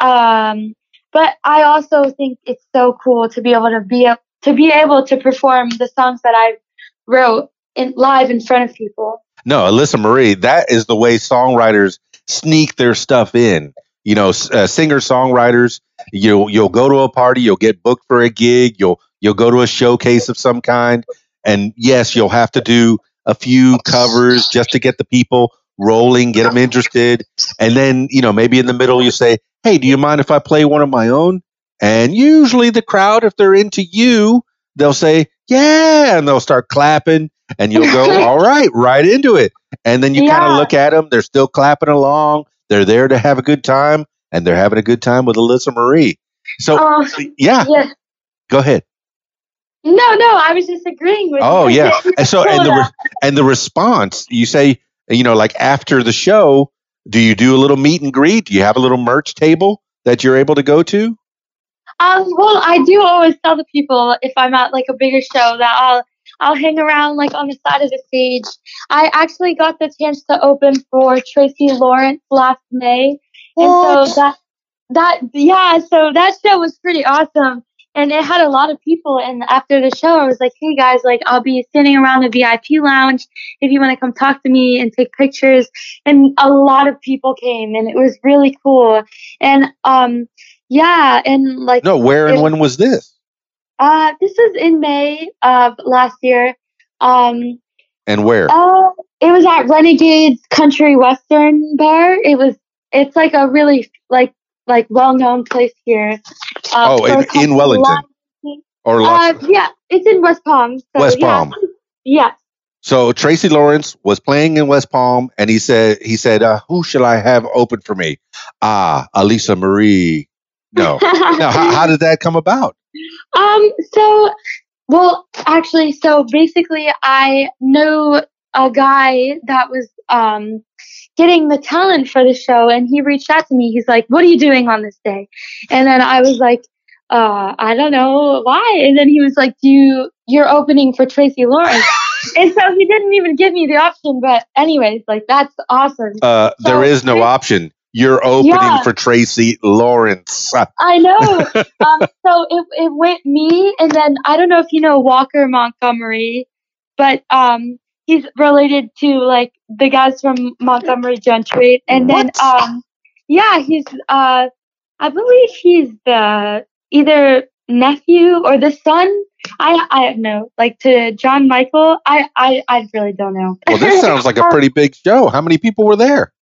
B: Um, but I also think it's so cool to be able to be a, to be able to perform the songs that I wrote in live in front of people.
A: No, Alyssa Marie, that is the way songwriters sneak their stuff in. You know, uh, singer songwriters, you'll you'll go to a party, you'll get booked for a gig, you'll you'll go to a showcase of some kind, and yes, you'll have to do a few covers just to get the people rolling, get them interested, and then you know maybe in the middle you say, "Hey, do you mind if I play one of my own?" And usually the crowd, if they're into you, they'll say, "Yeah," and they'll start clapping, and you'll go, "All right, right into it." And then you kind of look at them; they're still clapping along. They're there to have a good time, and they're having a good time with Alyssa Marie. So,
B: Oh,
A: yeah,
B: yeah.
A: go ahead.
B: No, no, I was just agreeing with you.
A: Oh
B: you.
A: yeah, and so and the re- and the response you say you know like after the show, do you do a little meet and greet? Do you have a little merch table that you're able to go to?
B: Um, well, I do always tell the people if I'm at like a bigger show that I'll I'll hang around like on the side of the stage. I actually got the chance to open for Tracy Lawrence last May, and so that that yeah, so that show was pretty awesome. And it had a lot of people. And after the show, I was like, "Hey guys, like I'll be standing around the VIP lounge if you want to come talk to me and take pictures." And a lot of people came, and it was really cool. And um, yeah, and like
A: No, where and
B: it-
A: when was this?
B: uh, this was in May of last year. Um,
A: And where?
B: uh, it was at Renegades Country Western Bar. It was. It's like a really like like well known place here. Uh,
A: Oh,
B: for
A: in- in Wellington? Or
B: Uh, yeah, it's in West Palm. So,
A: West
B: yeah.
A: Palm.
B: Yeah.
A: So Tracy Lawrence was playing in West Palm, and he said, "He said, uh, who should I have open for me? Ah, Alyssa Marie. No. now, how, how did that come about?
B: Um, so, well, actually, so basically, I know a guy that was um getting the talent for the show, and he reached out to me. He's like, "What are you doing on this day?" And then I was like, "Uh, I don't know why." And then he was like, "Do you you're opening for Tracy Lawrence?" and so he didn't even give me the option. But anyways, like that's awesome.
A: Uh,
B: So,
A: is no option. You're opening
B: Yeah.
A: for Tracy Lawrence.
B: I know. um, so it, it went me, and then I don't know if you know Walker Montgomery, but um, he's related to like the guys from Montgomery Gentry, and then
A: What?
B: um, yeah, he's uh, I believe he's the either nephew or the son. I I don't know, like to John Michael. I I I really don't know.
A: Well, this sounds like a pretty big show. How many people were there?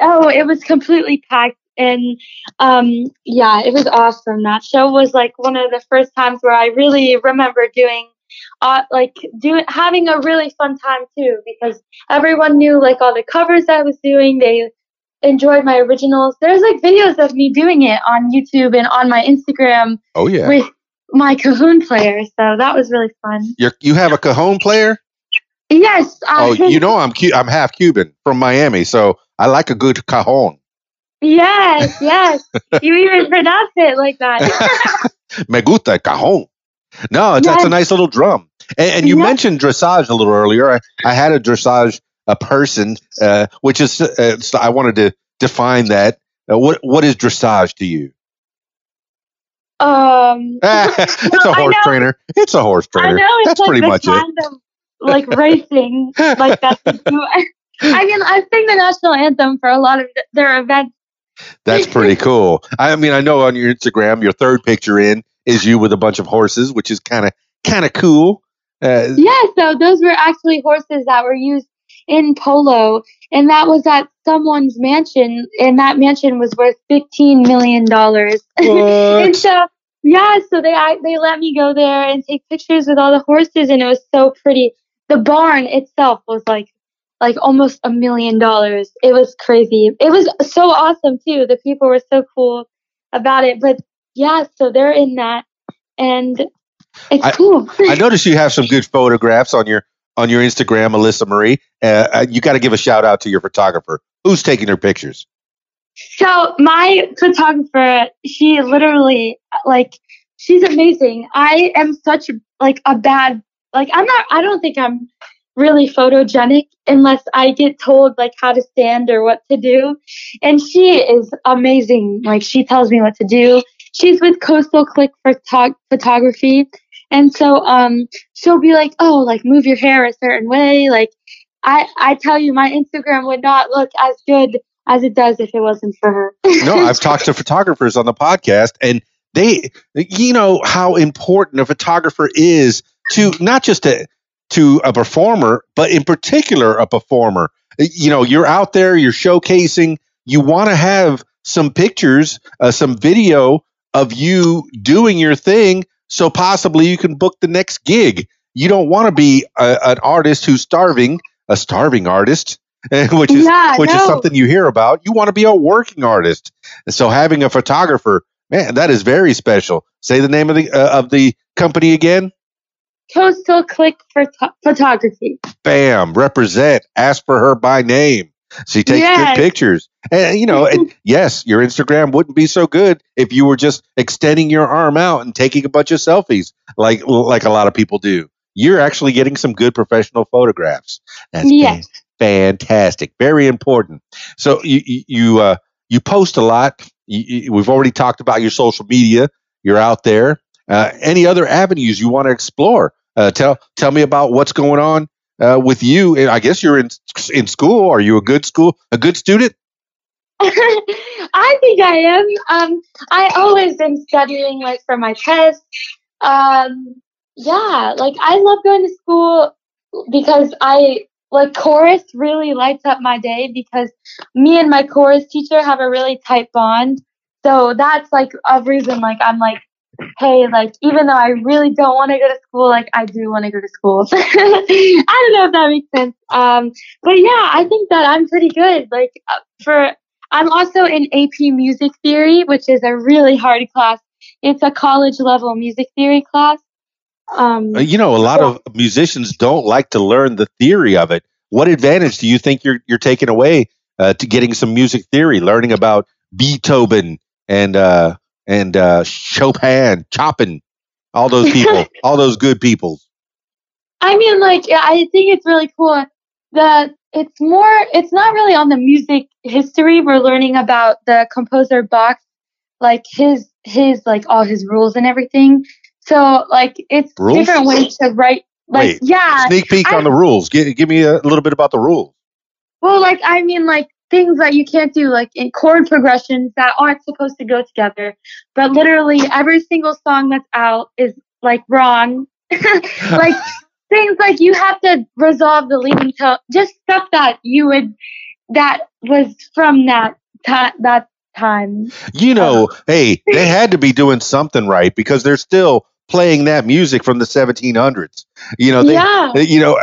B: Oh, it was completely packed. And um, yeah, it was awesome. That show was like one of the first times where I really remember doing, uh, like doing having a really fun time too, because everyone knew like all the covers I was doing. They enjoyed my originals. There's like videos of me doing it on YouTube and on my Instagram
A: Oh yeah,
B: with my cajon player. So that was really fun.
A: You're, you have a cajon player.
B: Yes.
A: Oh, you know I'm cu- I'm half Cuban from Miami, so I like a good cajon.
B: Yes, yes. you even pronounce it like that.
A: Me gusta el cajon. No, it's, that's a nice little drum. And, and you
B: Yeah.
A: mentioned dressage a little earlier. I, I had a dressage a person, uh, which is uh, so I wanted to define that. Uh, what what is dressage to you?
B: um.
A: it's a horse trainer. It's a horse
B: I
A: trainer.
B: know it's
A: That's
B: like
A: pretty much it.
B: of like racing, like that's what. I mean, I sing the national anthem for a lot of their events.
A: That's pretty cool. I mean, I know on your Instagram, your third picture in is you with a bunch of horses, which is kind of kind of cool. Uh,
B: Yeah, so those were actually horses that were used in polo, and that was at someone's mansion, and that mansion was worth fifteen million dollars. and so yeah, so they I- they let me go there and take pictures with all the horses, and it was so pretty. The barn itself was like like almost a million dollars. It was crazy. It was so awesome too. The people were so cool about it. But yeah, so they're in that, and it's cool.
A: I noticed you have some good photographs on your on your Instagram, Alyssa Marie. Uh, you got to give a shout out to your photographer. Who's taking her pictures?
B: So my photographer, she literally like she's amazing. I am such like a bad like I'm not I don't think I'm really photogenic unless I get told like how to stand or what to do. And she is amazing. Like she tells me what to do. She's with Coastal Click Photog- Photography. And so um she'll be like, "Oh, like move your hair a certain way." Like I I tell you my Instagram would not look as good as it does if it wasn't for her.
A: no, I've talked to photographers on the podcast and they you know how important a photographer is to not just to to a performer, but in particular a performer. You know, you're out there, you're showcasing, you want to have some pictures, uh, some video of you doing your thing so possibly you can book the next gig. You don't want to be a, an artist who's starving, a starving artist, which is
B: Yeah,
A: which is something you hear about. You want to be a working artist. And so having a photographer, man, that is very special. Say the name of the uh, of the company again.
B: Coastal Click Photo- Photography.
A: Bam, represent. Ask for her by name. She takes
B: Yes.
A: good pictures. And you know, and yes, your Instagram wouldn't be so good if you were just extending your arm out and taking a bunch of selfies like like a lot of people do. You're actually getting some good professional photographs. That's
B: Yes.
A: fantastic. Very important. So you you you, uh, you post a lot. You, you, we've already talked about your social media. You're out there. Uh, any other avenues you want to explore? Uh, tell tell me about what's going on uh, with you. I guess you're in in school. Are you a good school a good student?
B: I think I am. Um, I always been studying like for my tests. Um, yeah, like I love going to school because I like chorus really lights up my day because me and my chorus teacher have a really tight bond. So that's like a reason like I'm like, hey, like even though I really don't want to go to school, like I do want to go to school. I don't know if that makes sense. Um, but yeah, I think that I'm pretty good. Like uh, for I'm also in AP Music Theory, which is a really hard class. It's a college level music theory class. Um,
A: Uh, You know, a lot of musicians don't like to learn the theory of it. What advantage do you think you're you're taking away uh, to getting some music theory, learning about Beethoven and uh, and uh, Chopin, Chopin, all those people, all those good people.
B: I mean, like, I think it's really cool that it's more, it's not really on the music history. We're learning about the composer Bach, like his, his, like all his rules and everything. So, like, it's
A: Rules?
B: different ways to write. Like,
A: Wait,
B: yeah.
A: Sneak peek
B: I-
A: on the rules. Give, give me a little bit about the rules.
B: Well, like, I mean, like, things that you can't do, like in chord progressions that aren't supposed to go together. But literally, every single song that's out is, like, wrong. like, things like you have to resolve the leading tone, just stuff that you would, that was from that time, that time.
A: You know, uh-huh. hey, they had to be doing something right because they're still playing that music from the 1700s. You know, they,
B: yeah.
A: you know,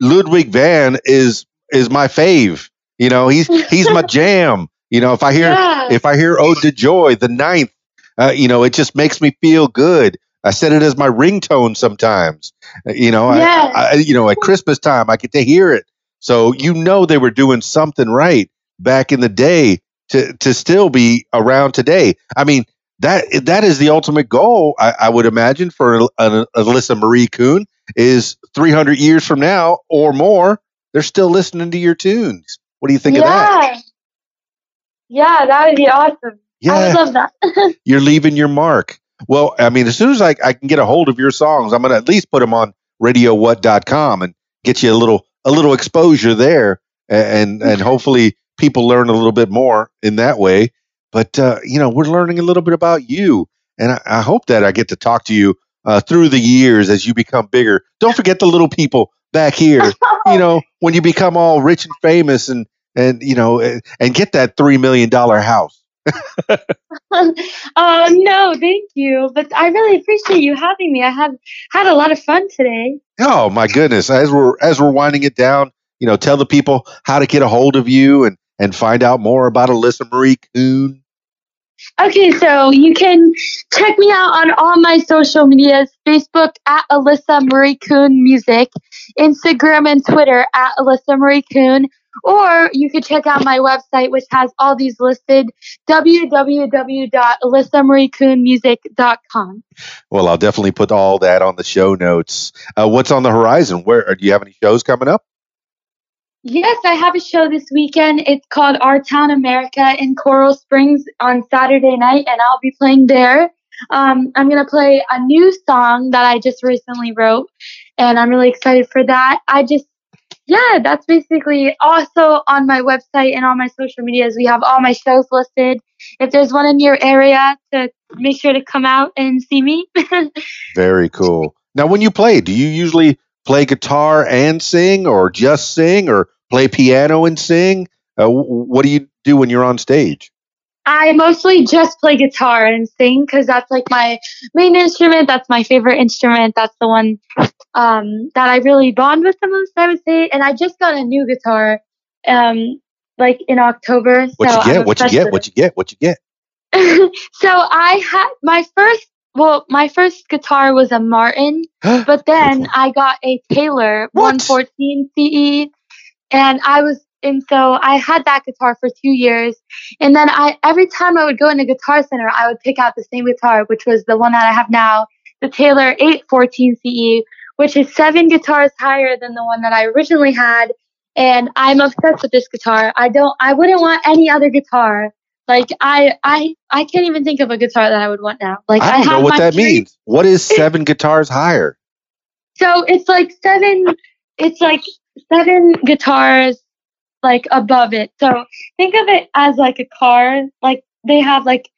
A: Ludwig van is is my fave. You know, he's he's my jam. You know, if I hear
B: yeah.
A: if I hear Ode to Joy, the ninth, uh, you know, it just makes me feel good. I set it as my ringtone sometimes. Uh, You know, I-
B: Yes.
A: I, you know, at Christmas time, I get to hear it. So you know they were doing something right back in the day to to still be around today. I mean, that that is the ultimate goal. I, I would imagine for a, a, Alyssa Marie Coon is 300 years from now or more, they're still listening to your tunes. What do you think
B: yeah.
A: of that?
B: Yeah, that would be awesome. I
A: Yeah,
B: would love that.
A: you're leaving your mark. Well, I mean, as soon as I, I can get a hold of your songs, I'm going to at least put them on radiowhat.com and get you a little a little exposure there, and and hopefully people learn a little bit more in that way. But uh, you know, we're learning a little bit about you, and I, I hope that I get to talk to you uh, through the years as you become bigger. Don't forget the little people back here. You know, when you become all rich and famous, and and you know, and, and get that three million dollar house.
B: oh no, thank you. But I really appreciate you having me. I have had a lot of fun today.
A: Oh my goodness! As we're as we're winding it down, you know, tell the people how to get a hold of you and and find out more about Alyssa Marie Coon.
B: Okay, so you can check me out on all my social medias Facebook at Alyssa Marie Coon Music, Instagram and Twitter at Alyssa Marie Coon, Or you could check out my website, which has all these listed www.alyssamariecoonmusic.com.
A: Well, I'll definitely put all that on the show notes. Uh, what's on the horizon? Where do you have any shows coming up?
B: Yes, I have a show this weekend. It's called Our Town America in Coral Springs on Saturday night, and I'll be playing there. Um, I'm going to play a new song that I just recently wrote, and I'm really excited for that. I just, yeah, that's basically also on my website and on my social medias. We have all my shows listed. If there's one in your area, to make sure to come out and see me.
A: Very cool. Now, when you play, do you usually play guitar and sing, or just sing, or play piano and sing? Uh, what do you do when you're on stage?
B: I mostly just play guitar and sing because that's like my main instrument. That's my favorite instrument. That's the one um, that I really bond with the most, I would say. And I just got a new guitar, um, like in October.
A: What so you get? What you get? What you get? What you get?
B: so I had my first. Well, my first guitar was a Martin, but then I got a Taylor 114 CE, and I was and so I had that guitar for two years. And then I every time I would go into Guitar Center, I would pick out the same guitar, which was the one that I have now, the Taylor 814 CE, which is seven guitars higher than the one that I originally had. And I'm obsessed with this guitar. I don't I wouldn't want any other guitar. Like I I I can't even think of a guitar that I would want now. Like
A: I don't I know what that means. What is seven guitars higher?
B: So it's like seven it's like seven guitars like above it. So think of it as like a car. Like they have like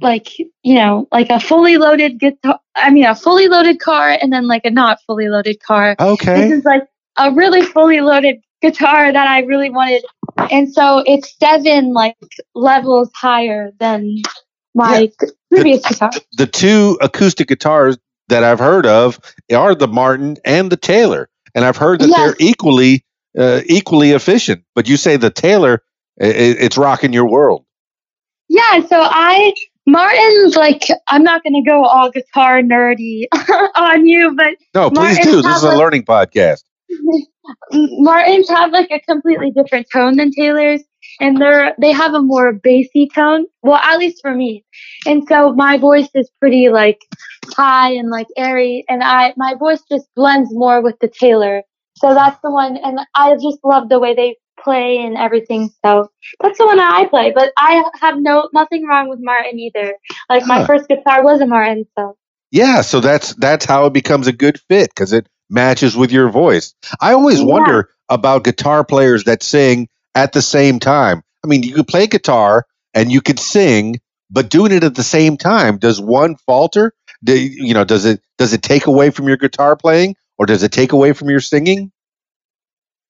B: like you know like a fully loaded guitar. I mean a fully loaded car and then like a not fully loaded car.
A: Okay.
B: This is like a really fully loaded guitar that I really wanted, and so it's seven like levels higher than my yeah. previous
A: the,
B: guitar.
A: The two acoustic guitars that I've heard of are the Martin and the Taylor, and I've heard that yes. they're equally uh, equally efficient. But you say the Taylor, it, it's rocking your world.
B: Yeah, so I Martin's like I'm not going to go all guitar nerdy on you, but
A: no, please Martin's do. This is a like, learning podcast.
B: Martins have like a completely different tone than Taylor's, and they're they have a more bassy tone. Well, at least for me. And so my voice is pretty like high and like airy, and I my voice just blends more with the Taylor. So that's the one, and I just love the way they play and everything. So that's the one I play. But I have no nothing wrong with Martin either. Like my huh. first guitar was a Martin, so.
A: Yeah, so that's that's how it becomes a good fit because it matches with your voice. I always yeah. wonder about guitar players that sing at the same time. I mean, you could play guitar and you could sing, but doing it at the same time, does one falter? Do, you know, does it does it take away from your guitar playing, or does it take away from your singing?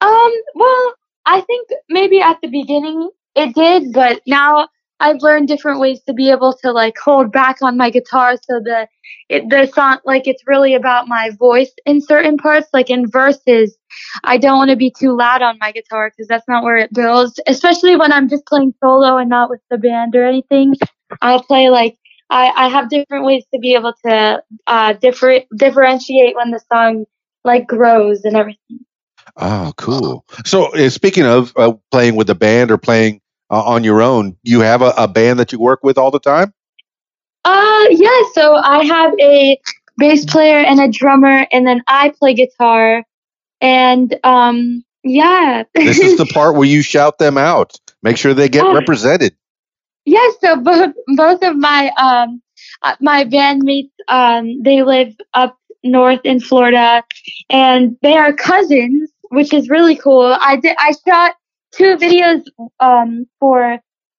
B: Um, well, I think maybe at the beginning it did, but now I've learned different ways to be able to like hold back on my guitar so the it, the song like it's really about my voice in certain parts like in verses I don't want to be too loud on my guitar because that's not where it builds especially when I'm just playing solo and not with the band or anything I'll play like I, I have different ways to be able to uh, differ, differentiate when the song like grows and everything.
A: Oh, cool. So, uh, speaking of uh, playing with a band or playing uh, on your own, you have a, a, band that you work with all the time?
B: Uh, yeah. So I have a bass player and a drummer, and then I play guitar. And um, yeah.
A: this is the part where you shout them out. Make sure they get represented.
B: Yes. So both both of my um uh, my bandmates um they live up north in Florida, and they are cousins, which is really cool. I did I shot two videos um, for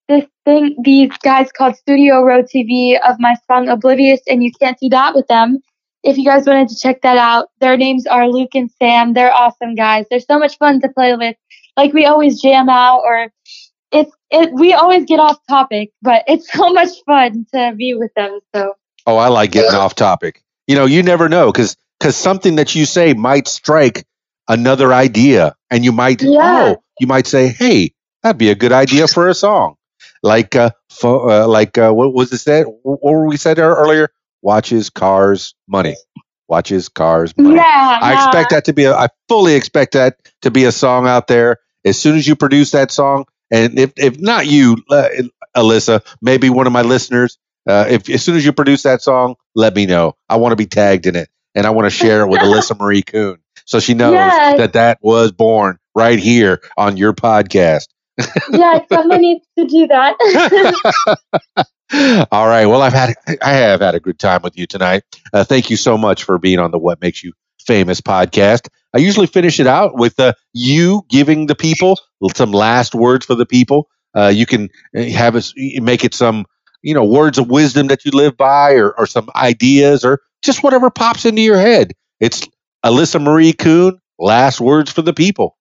B: this thing these guys called Studio Road TV of my song Oblivious, and you can't do that with them. If you guys wanted to check that out, their names are Luke and Sam. They're awesome guys. They're so much fun to play with. Like we always jam out, or it's it. We always get off topic, but it's so much fun to be with them. So.
A: Oh, I like getting off topic you know, you never know because because something that you say might strike another idea, and you might yeah. oh, you might say, hey, that'd be a good idea for a song, like uh, fo- uh like uh, what was it said? What were we said earlier? Watches, cars, money. Watches, cars, money.
B: Yeah,
A: I
B: yeah.
A: expect that to be. A, I fully expect that to be a song out there. as soon as you produce that song, and if if not you, uh, Alyssa, maybe one of my listeners, uh, if as soon as you produce that song, let me know. I want to be tagged in it, and I want to share it with Alyssa Marie Coon, so she knows
B: Yes.
A: that that was born right here on your podcast.
B: yeah, someone needs to do that.
A: All right. Well, I've had I have had a good time with you tonight. Uh, thank you so much for being on the What Makes You Famous podcast. I usually finish it out with uh, you giving the people some last words for the people. Uh, you can uh, have us make it some you know words of wisdom that you live by, or, or some ideas, or just whatever pops into your head. It's Alyssa Marie Coon. Last words for the people.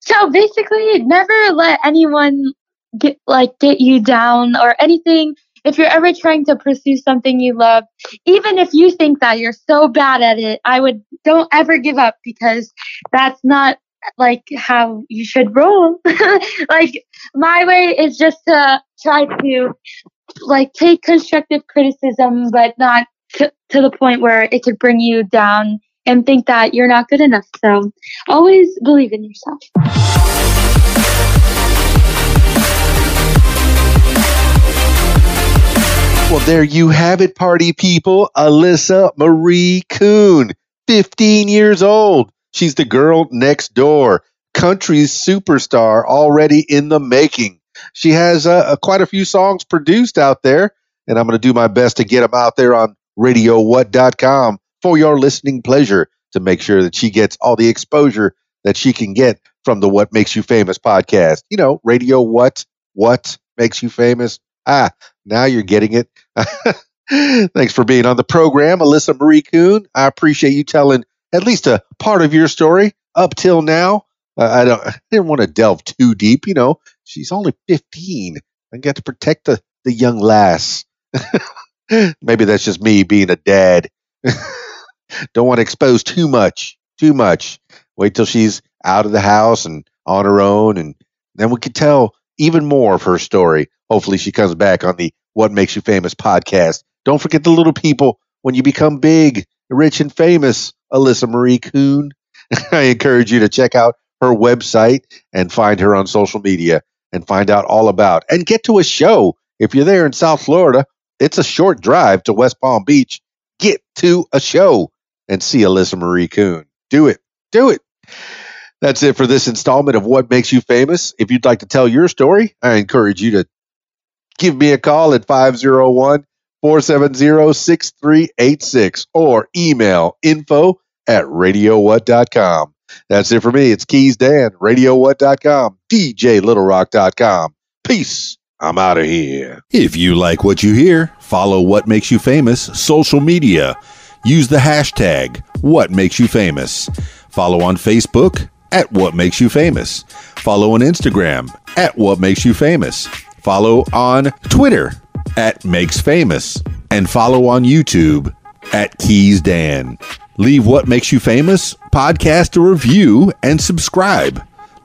B: so basically, never let anyone get like get you down or anything. If you're ever trying to pursue something you love, even if you think that you're so bad at it, I would don't ever give up because that's not like how you should roll. like my way is just to try to like take constructive criticism, but not to, to the point where it could bring you down and think that you're not good enough. So always believe in yourself.
A: Well, there you have it, party people. Alyssa Marie Coon, 15 years old. She's the girl next door, country's superstar already in the making. She has uh, quite a few songs produced out there, and I'm going to do my best to get them out there on radiowhat.com for your listening pleasure to make sure that she gets all the exposure that she can get from the What Makes You Famous podcast. You know, Radio What? What Makes You Famous? Ah, now you're getting it. Thanks for being on the program, Alyssa Marie Coon. I appreciate you telling at least a part of your story up till now. Uh, I don't I didn't want to delve too deep. You know, she's only 15. I got to protect the, the young lass. Maybe that's just me being a dad. don't want to expose too much. Too much. Wait till she's out of the house and on her own, and then we could tell even more of her story. Hopefully, she comes back on the What Makes You Famous podcast. Don't forget the little people when you become big, rich, and famous. Alyssa Marie Coon. I encourage you to check out her website and find her on social media and find out all about and get to a show. If you're there in South Florida, it's a short drive to West Palm Beach. Get to a show and see Alyssa Marie Coon. Do it. Do it. That's it for this installment of What Makes You Famous. If you'd like to tell your story, I encourage you to give me a call at 501 470 6386 or email info at radiowhat.com. That's it for me. It's Keys Dan, radiowhat.com, djlittlerock.com. Peace. I'm out of here. If you like what you hear, follow What Makes You Famous social media. Use the hashtag What Makes You Famous. Follow on Facebook at What Makes You Famous. Follow on Instagram at What Makes You Famous. Follow on Twitter at Makes Famous. And follow on YouTube at Keys Dan. Leave What Makes You Famous podcast a review and subscribe.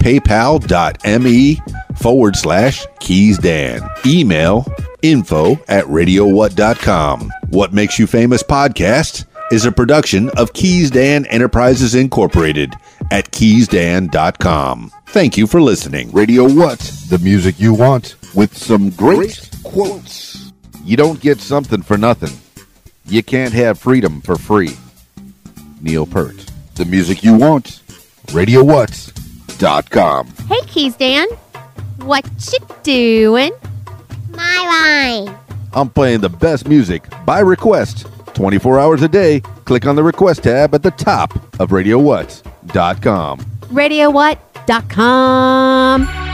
A: paypal.me forward slash keys dan. Email info at radiowhat.com. What Makes You Famous podcast is a production of Keys Dan Enterprises Incorporated at keysdan.com. Thank you for listening.
C: Radio What? The music you want with some great quotes. You don't get something for nothing. You can't have freedom for free. Neil Peart. The music you want. RadioWhat.com.
D: Hey, Keys Dan. What you doing?
E: My line.
C: I'm playing the best music by request 24 hours a day. Click on the request tab at the top of RadioWhat.com.
D: RadioWhat.com.